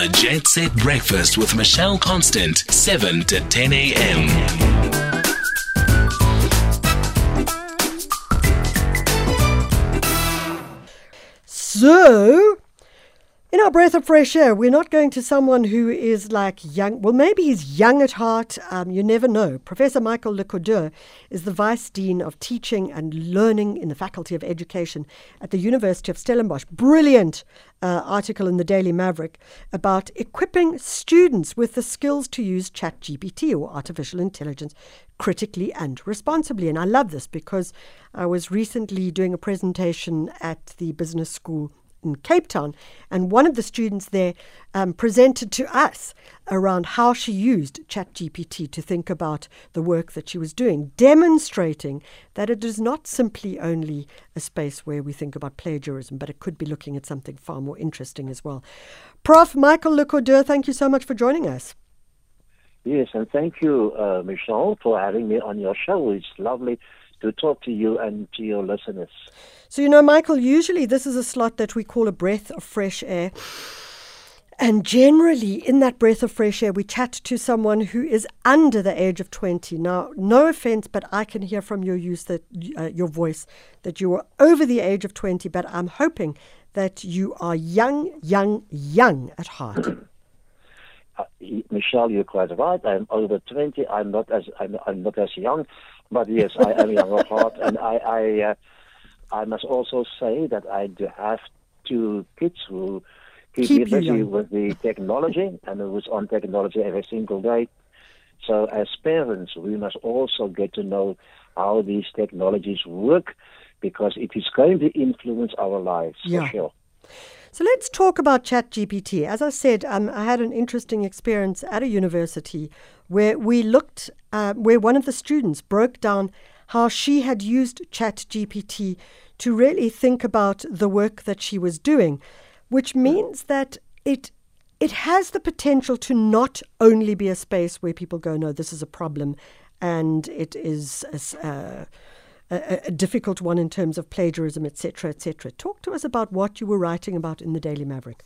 The Jet Set Breakfast with Michelle Constant, 7 to 10 a.m. So, in our breath of fresh air, we're not going to someone who is like young. Well, maybe he's young at heart. Um, you never know. Professor Michael Le Cordeur is the Vice Dean of Teaching and Learning in the Faculty of Education at the University of Stellenbosch. Brilliant uh, article in the Daily Maverick about equipping students with the skills to use ChatGPT or artificial intelligence critically and responsibly. And I love this because I was recently doing a presentation at the business school in Cape Town, and one of the students there um, presented to us around how she used ChatGPT to think about the work that she was doing, demonstrating that it is not simply only a space where we think about plagiarism, but it could be looking at something far more interesting as well. Prof. Michael Le Cordeur, thank you so much for joining us. Yes, and thank you, uh, Michelle, for having me on your show. It's lovely to talk to you and to your listeners. So, you know, Michael, usually this is a slot that we call a breath of fresh air. And generally, in that breath of fresh air, we chat to someone who is under the age of 20. Now, no offense, but I can hear from your use that uh, your voice that you are over the age of 20, but I'm hoping that you are young, young, young at heart. Uh, Michelle, you're quite right. I'm over 20. I'm not as I'm, I'm not as young, but yes, I am young at heart, and I I, uh, I must also say that I do have two kids who keep, Keep me busy young. with the technology and who's on technology every single day. So as parents, we must also get to know how these technologies work because it is going to influence our lives Yeah. for sure. So let's talk about ChatGPT. As I said, um, I had an interesting experience at a university where we looked, uh, where one of the students broke down how she had used ChatGPT to really think about the work that she was doing, which means that it it has the potential to not only be a space where people go, no, this is a problem, and it is uh, a, a difficult one in terms of plagiarism, etc., etc. Talk to us about what you were writing about in the Daily Maverick.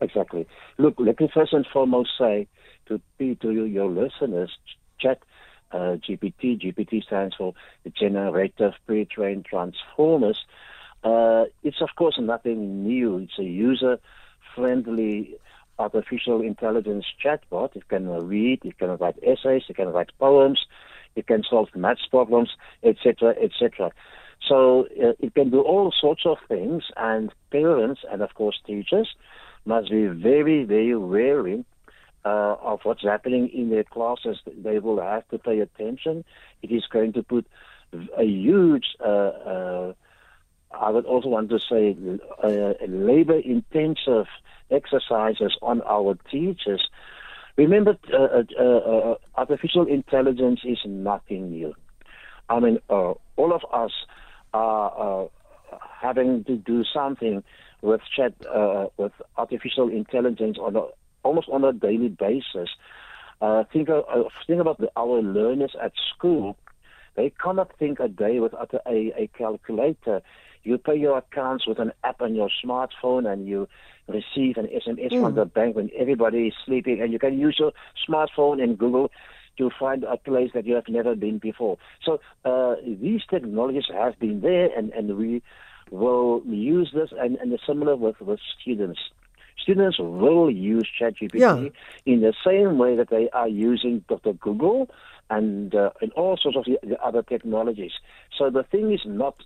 Exactly. Look, let me first and foremost say to to you, your listeners, chat uh, GPT. GPT stands for Generative Pre-trained Transformers. Uh, it's of course nothing new. It's a user-friendly artificial intelligence chatbot. It can read, it can write essays, it can write poems, it can solve maths problems, etc., etc. So uh, it can do all sorts of things, and parents and of course teachers must be very, very wary uh, of what's happening in their classes. They will have to pay attention. It is going to put a huge, uh, uh, I would also want to say, uh, labor intensive exercises on our teachers. Remember, uh, uh, uh, artificial intelligence is nothing new. I mean, uh, all of us are uh, having to do something with chat, with artificial intelligence on a, almost on a daily basis. Think, think about the, our learners at school. They cannot think a day without a, a calculator. You pay your accounts with an app on your smartphone, and you receive an SMS from the bank when everybody is sleeping, and you can use your smartphone and Google to find a place that you have never been before. So uh, these technologies have been there, and, and we will use this, and, and similar with, with students. Students will use ChatGPT Yeah. in the same way that they are using Dr. Google and, uh, and all sorts of the, the other technologies. So the thing is not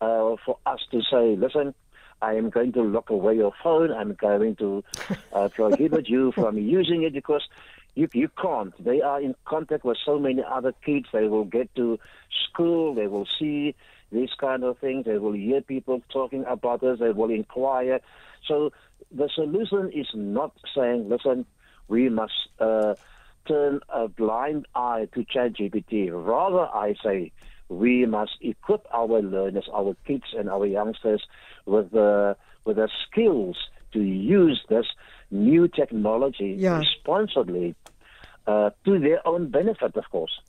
uh, for us to say, listen, I am going to lock away your phone. I'm going to uh, prohibit you from using it because you you can't. They are in contact with so many other kids. They will get to school. They will see these kind of things. They will hear people talking about this. They will inquire. So the solution is not saying, listen, we must uh, turn a blind eye to ChatGPT. Rather, I say we must equip our learners, our kids, and our youngsters with the with the skills to use this new technology Yeah. responsibly. uh, to their own benefit, of course.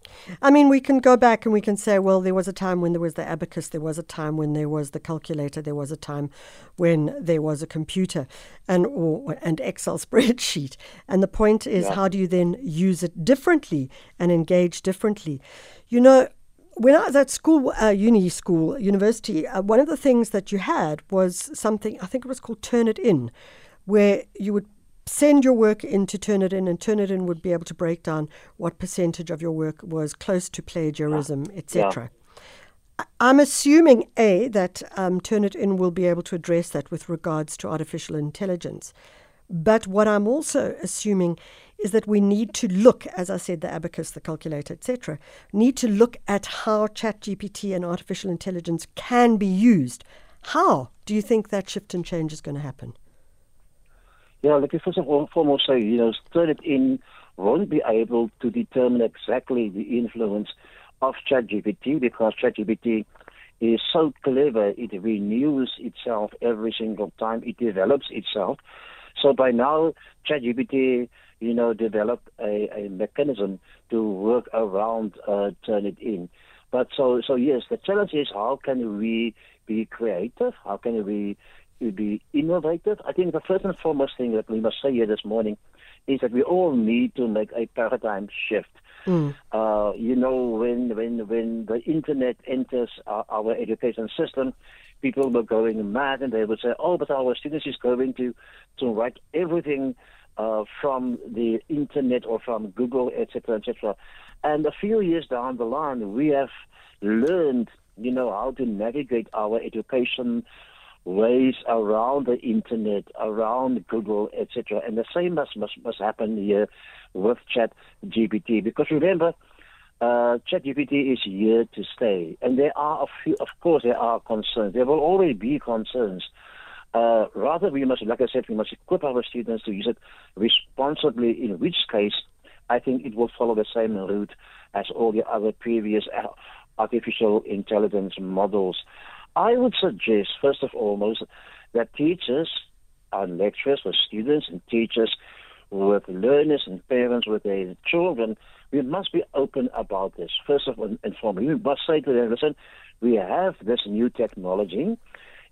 I mean, we can go back and we can say, well, there was a time when there was the abacus, there was a time when there was the calculator, there was a time when there was a computer and or and Excel spreadsheet. And the point is, Yeah. how do you then use it differently and engage differently? You know, when I was at school, uh, uni school, university, uh, one of the things that you had was something, I think it was called Turnitin, where you would send your work in to Turnitin, and Turnitin would be able to break down what percentage of your work was close to plagiarism, etc. I- I'm assuming A that um, Turnitin will be able to address that with regards to artificial intelligence. But what I'm also assuming is that we need to look, as I said, the abacus, the calculator, etc., need to look at how ChatGPT and artificial intelligence can be used. How do you think that shift and change is going to happen? Yeah, let me first all foremost say, you know, turn in won't be able to determine exactly the influence of ChatGPT because ChatGPT is so clever. It renews itself every single time. It develops itself. So by now, ChatGPT, you know, developed a, a mechanism to work around uh, Turnitin. But so, so yes, the challenge is how can we be creative? How can we be innovative? I think the first and foremost thing that we must say here this morning is that we all need to make a paradigm shift. Uh, you know, when when when the internet enters our, our education system, people were going mad, and they would say, "Oh, but our students is going to to write everything uh, from the internet or from Google, etc., etc." And a few years down the line, we have learned, you know, how to navigate our education ways around the internet, around Google, etc. And the same must, must must happen here with Chat GPT because remember, uh, Chat GPT is here to stay, and there are a few. Of course, there are concerns. There will always be concerns. Uh, rather, we must, like I said, we must equip our students to use it responsibly. In which case, I think it will follow the same route as all the other previous uh, artificial intelligence models. I would suggest, first of all, that teachers and lecturers with students and teachers with learners and parents with their children, we must be open about this. First of all, and foremost, we must say to them, listen, we have this new technology.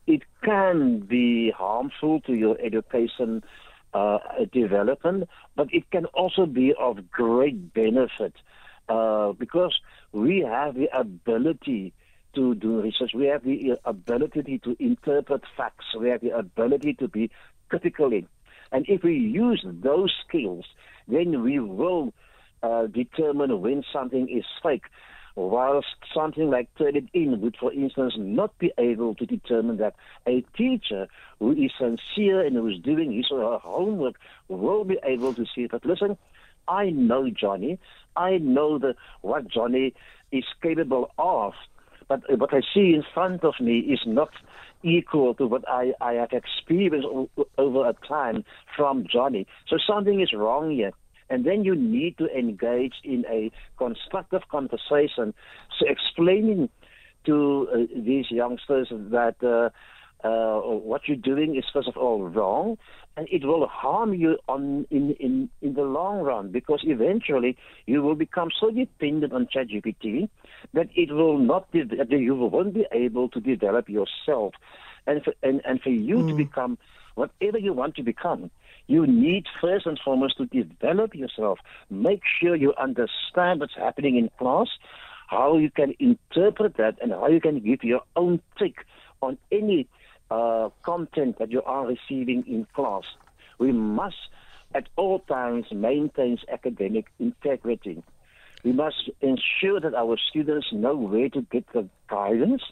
It can be harmful to your education uh, development, but it can also be of great benefit uh, because we have the ability to do research. We have the ability to interpret facts. We have the ability to be critical. And if we use those skills, then we will uh, determine when something is fake. Whilst something like Turnitin would, for instance, not be able to determine that a teacher who is sincere and who is doing his or her homework will be able to see that, listen, I know Johnny. I know the, what Johnny is capable of. But what I see in front of me is not equal to what I, I have experienced over a time from Johnny. So something is wrong here. And then you need to engage in a constructive conversation, so explaining to uh, these youngsters that uh, uh, what you're doing is first of all wrong, and it will harm you on in, in, in the long run because eventually you will become so dependent on ChatGPT that it will not de- that you won't be able to develop yourself, and for, and and for you to mm. become whatever you want to become. You need first and foremost to develop yourself. Make sure you understand what's happening in class, how you can interpret that, and how you can give your own take on any uh, content that you are receiving in class. We must at all times maintain academic integrity. We must ensure that our students know where to get the guidance,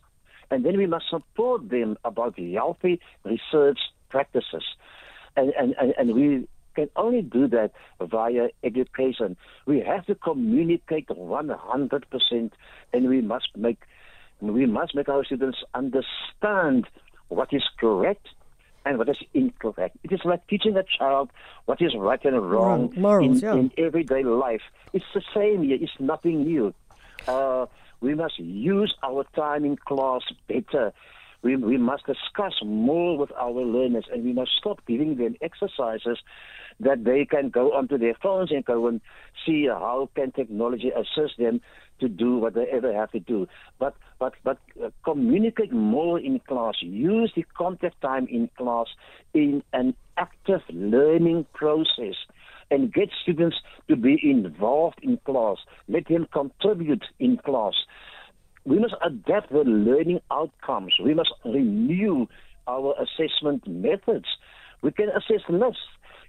and then we must support them about healthy research practices. And, and, and, and we can only do that via education. We have to communicate 100%, and we must make we must make our students understand what is correct and what is incorrect. It is like teaching a child what is right and wrong, Wrong. Morals, in, yeah. in everyday life. It's the same here. It's nothing new. Uh, we must use our time in class better. We, we must discuss more with our learners and we must stop giving them exercises that they can go onto their phones and go and see how can technology assist them to do what they ever have to do. But but but uh, communicate more in class. Use the contact time in class in an active learning process. And get students to be involved in class. Let them contribute in class. We must adapt the learning outcomes. We must renew our assessment methods. We can assess less.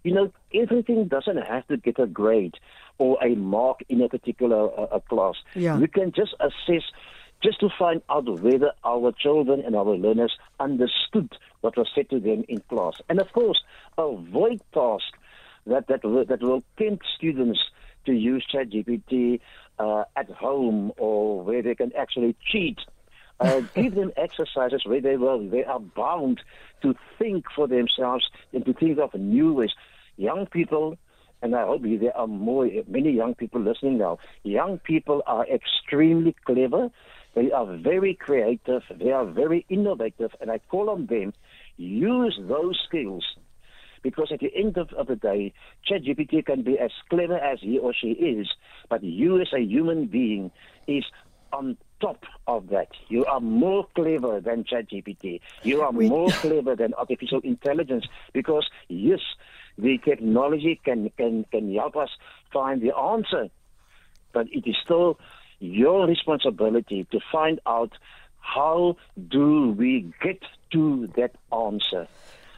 You know, everything doesn't have to get a grade or a mark in a particular uh, class. Yeah. We can just assess just to find out whether our children and our learners understood what was said to them in class. And of course, avoid tasks that, that, will, that will tempt students to use ChatGPT uh, at home or where they can actually cheat. Uh, give them exercises where they will they are bound to think for themselves and to think of new ways young people, and I hope there are more, many young people listening now. Young people are extremely clever. They are very creative. They are very innovative, and I call on them use those skills because at the end of, of the day, ChatGPT can be as clever as he or she is, but you as a human being is on top of that. You are more clever than ChatGPT. You are more clever than artificial intelligence because yes, the technology can, can, can help us find the answer, but it is still your responsibility to find out how do we get to that answer.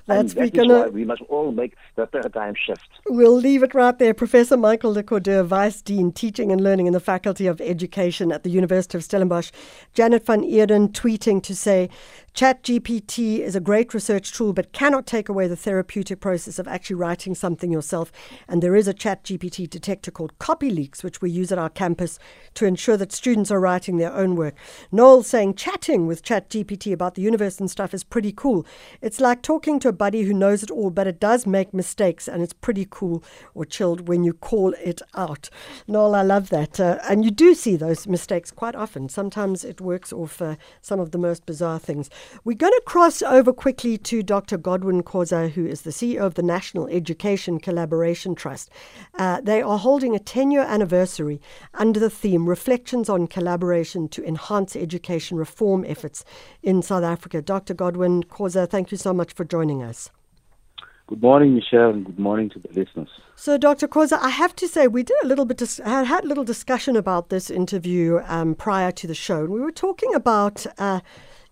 That's- and that gonna- why we must all make the paradigm shift. We'll leave it right there. Professor Michael Le Cordeur, Vice Dean, Teaching and Learning in the Faculty of Education at the University of Stellenbosch. Janet van Eerden tweeting to say, ChatGPT is a great research tool, but cannot take away the therapeutic process of actually writing something yourself. And there is a ChatGPT detector called CopyLeaks, which we use at our campus to ensure that students are writing their own work. Noel saying, chatting with ChatGPT about the universe and stuff is pretty cool. It's like talking to a buddy who knows it all, but it does make mistakes, and it's pretty cool or chilled when you call it out. Noel, I love that. Uh, and you do see those mistakes quite often. Sometimes it works off uh, some of the most bizarre things. We're going to cross over quickly to Dr. Godwin Khosa, who is the CEO of the National Education Collaboration Trust. Uh, they are holding a 10 year anniversary under the theme Reflections on Collaboration to Enhance Education Reform Efforts in South Africa. Dr. Godwin Khosa, thank you so much for joining us. Good morning, Michelle, and good morning to the listeners. So, Dr. Khosa, I have to say, we did a little bit, dis- had a little discussion about this interview um, prior to the show. And we were talking about uh,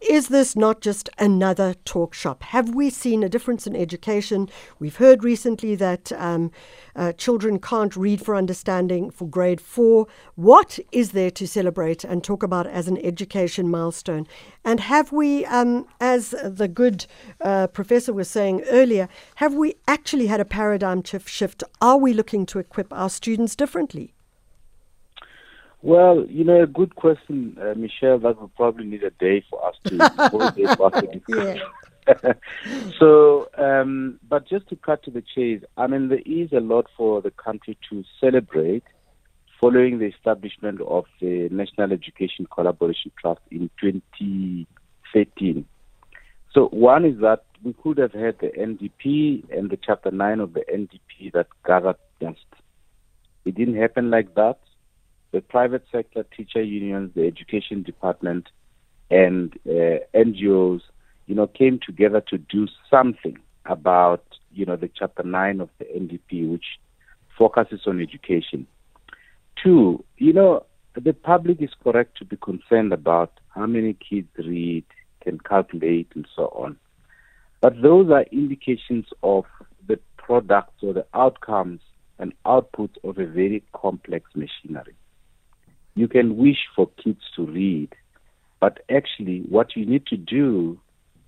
is this not just another talk shop? Have we seen a difference in education? We've heard recently that um, uh, children can't read for understanding for grade four. What is there to celebrate and talk about as an education milestone? And have we, um, as the good uh, professor was saying earlier, have we actually had a paradigm shift? Are we looking to equip our students differently? Well, you know, a good question, uh, Michelle. That would probably need a day for us to for us to discuss. so, um, but just to cut to the chase, I mean, there is a lot for the country to celebrate following the establishment of the National Education Collaboration Trust in 2013. So, one is that we could have had the NDP and the Chapter 9 of the NDP that gathered dust. It didn't happen like that. The private sector, teacher unions, the education department, and uh, NGOs, you know, came together to do something about, you know, the Chapter 9 of the NDP, which focuses on education. Two, you know, the public is correct to be concerned about how many kids read, can calculate, and so on. But those are indications of the products or the outcomes and outputs of a very complex machinery. You can wish for kids to read, but actually, what you need to do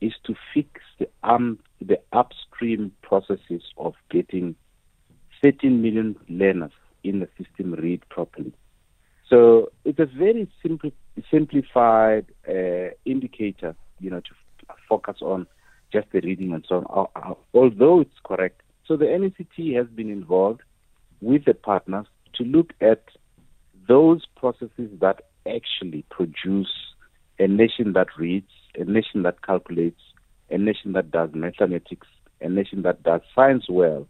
is to fix the, um, the upstream processes of getting 13 million learners in the system read properly. So it's a very simple, simplified uh, indicator, you know, to f- focus on just the reading and so on. Although it's correct, so the NECT has been involved with the partners to look at those processes that actually produce a nation that reads, a nation that calculates, a nation that does mathematics, a nation that does science well.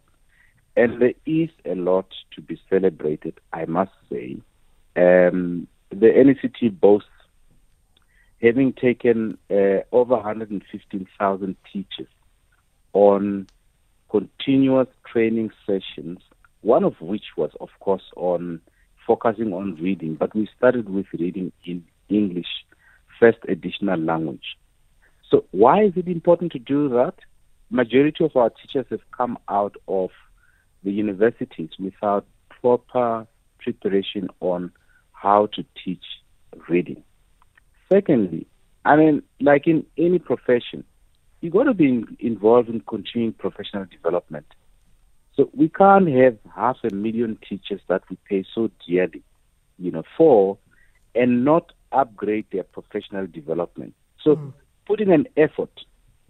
And there is a lot to be celebrated, I must say. Um, the NECT boasts having taken uh, over 115,000 teachers on continuous training sessions, one of which was, of course, on focusing on reading, but we started with reading in English, first additional language. So why is it important to do that? Majority of our teachers have come out of the universities without proper preparation on how to teach reading. Secondly, I mean, like in any profession, you got to be in, involved in continuing professional development. So we can't have half a million teachers that we pay so dearly, you know, for, and not upgrade their professional development. So mm. putting an effort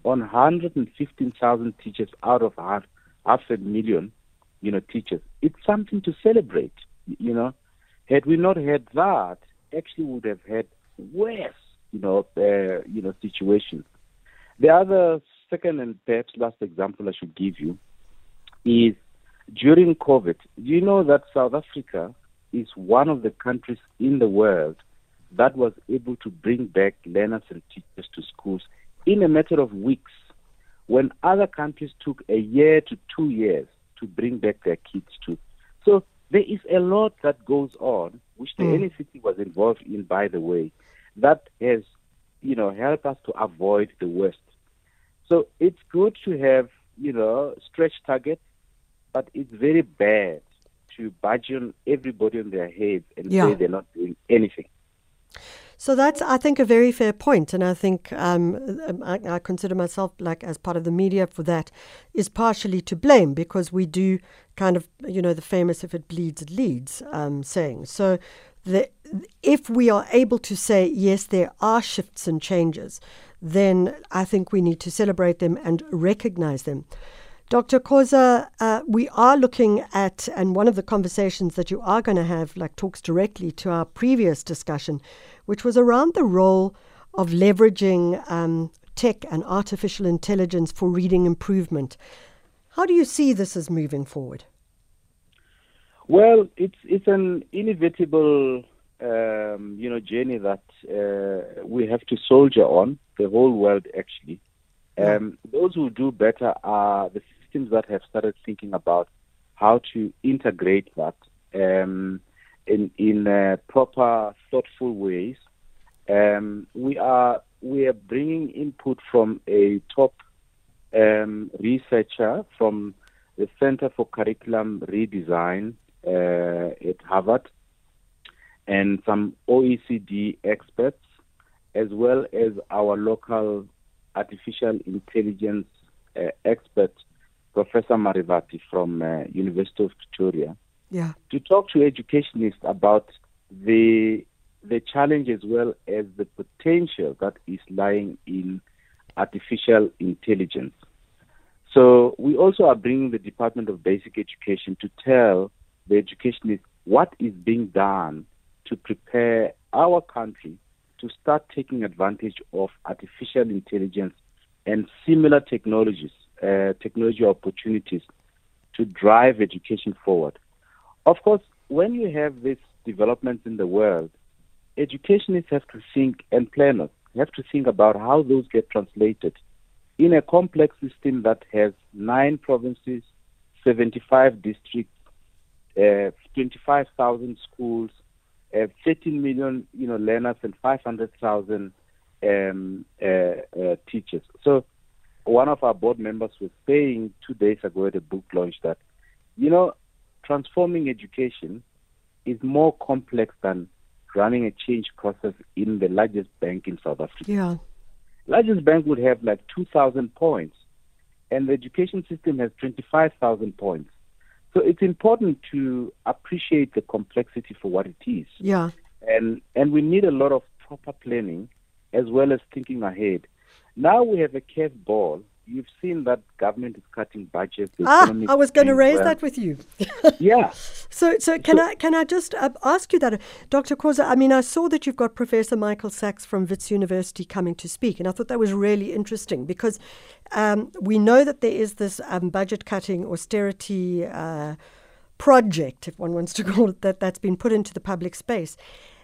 on 115,000 teachers out of half, half a million, you know, teachers, it's something to celebrate, you know. Had we not had that, actually would have had worse, you know, uh, you know, situations. The other second and perhaps last example I should give you is during COVID. Do you know that South Africa is one of the countries in the world that was able to bring back learners and teachers to schools in a matter of weeks when other countries took a year to two years to bring back their kids to. So there is a lot that goes on, which the mm. NECT was involved in, by the way, that has, you know, helped us to avoid the worst. So it's good to have, you know, stretch targets, but it's very bad to budge on everybody on their heads and yeah. say they're not doing anything. So that's, I think, a very fair point, and I think um, I, I, consider myself like as part of the media for that is partially to blame because we do kind of, you know, the famous "if it bleeds, it leads" um, saying. So, the, if we are able to say yes, there are shifts and changes, then I think we need to celebrate them and recognize them. Dr. Khosa, uh, we are looking at, and one of the conversations that you are going to have, like, talks directly to our previous discussion, which was around the role of leveraging um, tech and artificial intelligence for reading improvement. How do you see this as moving forward? Well, it's it's an inevitable um, you know journey that uh, we have to soldier on. The whole world actually. Um, those who do better are the systems that have started thinking about how to integrate that um, in in uh, proper, thoughtful ways. Um, we are we are bringing input from a top um, researcher from the Center for Curriculum Redesign uh, at Harvard, and some OECD experts, as well as our local artificial intelligence uh, expert Professor Marivate from uh, University of Pretoria, yeah. to talk to educationists about the the challenge as well as the potential that is lying in artificial intelligence. So we also are bringing the Department of Basic Education to tell the educationists what is being done to prepare our country to start taking advantage of artificial intelligence and similar technologies uh, technology opportunities to drive education forward. Of course, when you have these developments in the world, educationists have to think and planners have to think about how those get translated in a complex system that has nine provinces, 75 districts, uh, 25,000 schools, uh, 13 million you know learners, and 500,000 um, uh, uh, teachers. So one of our board members was saying two days ago at a book launch that, you know, transforming education is more complex than running a change process in the largest bank in South Africa. Yeah. Largest bank would have like 2,000 points, and the education system has 25,000 points. So it's important to appreciate the complexity for what it is. Yeah. And and we need a lot of proper planning as well as thinking ahead. Now we have a cave curveball, you've seen that government is cutting budgets. Ah, I was going to raise well. that with you. yeah. So, so can so, I can I just uh, ask you that, Dr. Khosa? I mean, I saw that you've got Professor Michael Sachs from Wits University coming to speak, and I thought that was really interesting because um, we know that there is this um, budget cutting austerity. Uh, project, if one wants to call it that, that's been put into the public space.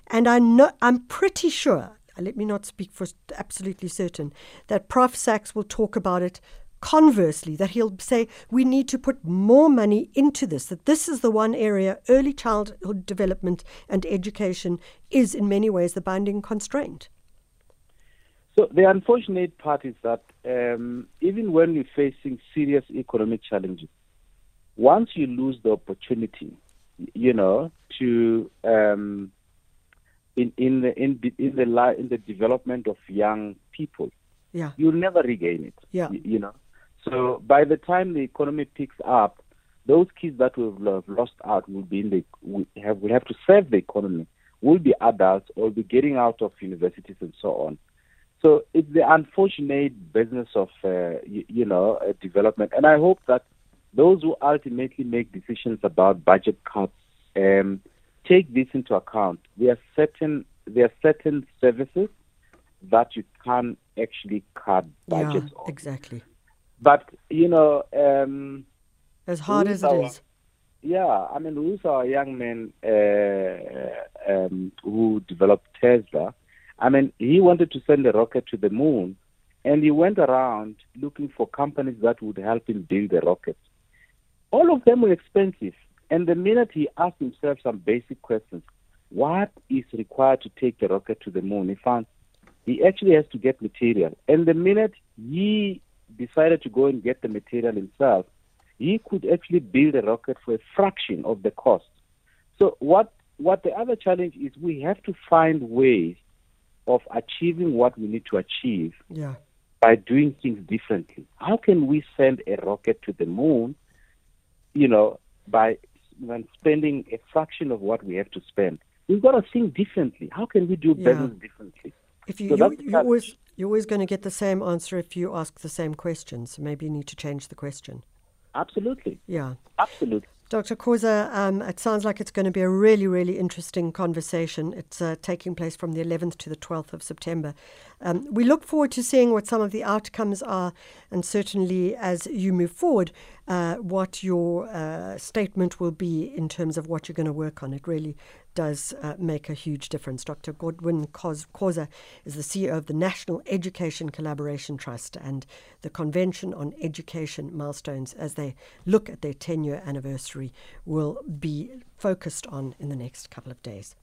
And I know, I'm pretty sure, let me not speak for absolutely certain, that Prof. Sachs will talk about it conversely, that he'll say we need to put more money into this, that this is the one area, early childhood development and education is in many ways the binding constraint. So the unfortunate part is that um, even when we're facing serious economic challenges, once you lose the opportunity, you know, to um, in in the in in the li- in the development of young people, yeah, you'll never regain it. Yeah, you, you know. So by the time the economy picks up, those kids that we've lost out will be in the we have will have to serve the economy. Will be adults or be getting out of universities and so on. So it's the unfortunate business of uh, you, you, know uh, development, and I hope that those who ultimately make decisions about budget cuts um, take this into account. There are certain there are certain services that you can actually cut budgets yeah, on. Exactly. But you know, um, as hard as it our, is. Yeah, I mean, who's our young man uh, um, who developed Tesla? I mean, he wanted to send a rocket to the moon, and he went around looking for companies that would help him build the rocket. All of them were expensive. And the minute he asked himself some basic questions, what is required to take the rocket to the moon? He found he actually has to get material. And the minute he decided to go and get the material himself, he could actually build a rocket for a fraction of the cost. So what what the other challenge is we have to find ways of achieving what we need to achieve yeah. by doing things differently. How can we send a rocket to the moon you know, by when spending a fraction of what we have to spend. We've got to think differently. How can we do yeah. business differently? If you, so you, you always, you're always going to get the same answer if you ask the same question. So maybe you need to change the question. Absolutely. Yeah. Absolutely. Dr. Khosa, um, it sounds like it's going to be a really, really interesting conversation. It's uh, taking place from the 11th to the 12th of September. Um, we look forward to seeing what some of the outcomes are, and certainly as you move forward, uh, what your uh, statement will be in terms of what you're going to work on. It really does uh, make a huge difference. Dr. Godwin Khosa is the CEO of the National Education Collaboration Trust and the Convention on Education Milestones, as they look at their 10 year anniversary, will be focused on in the next couple of days.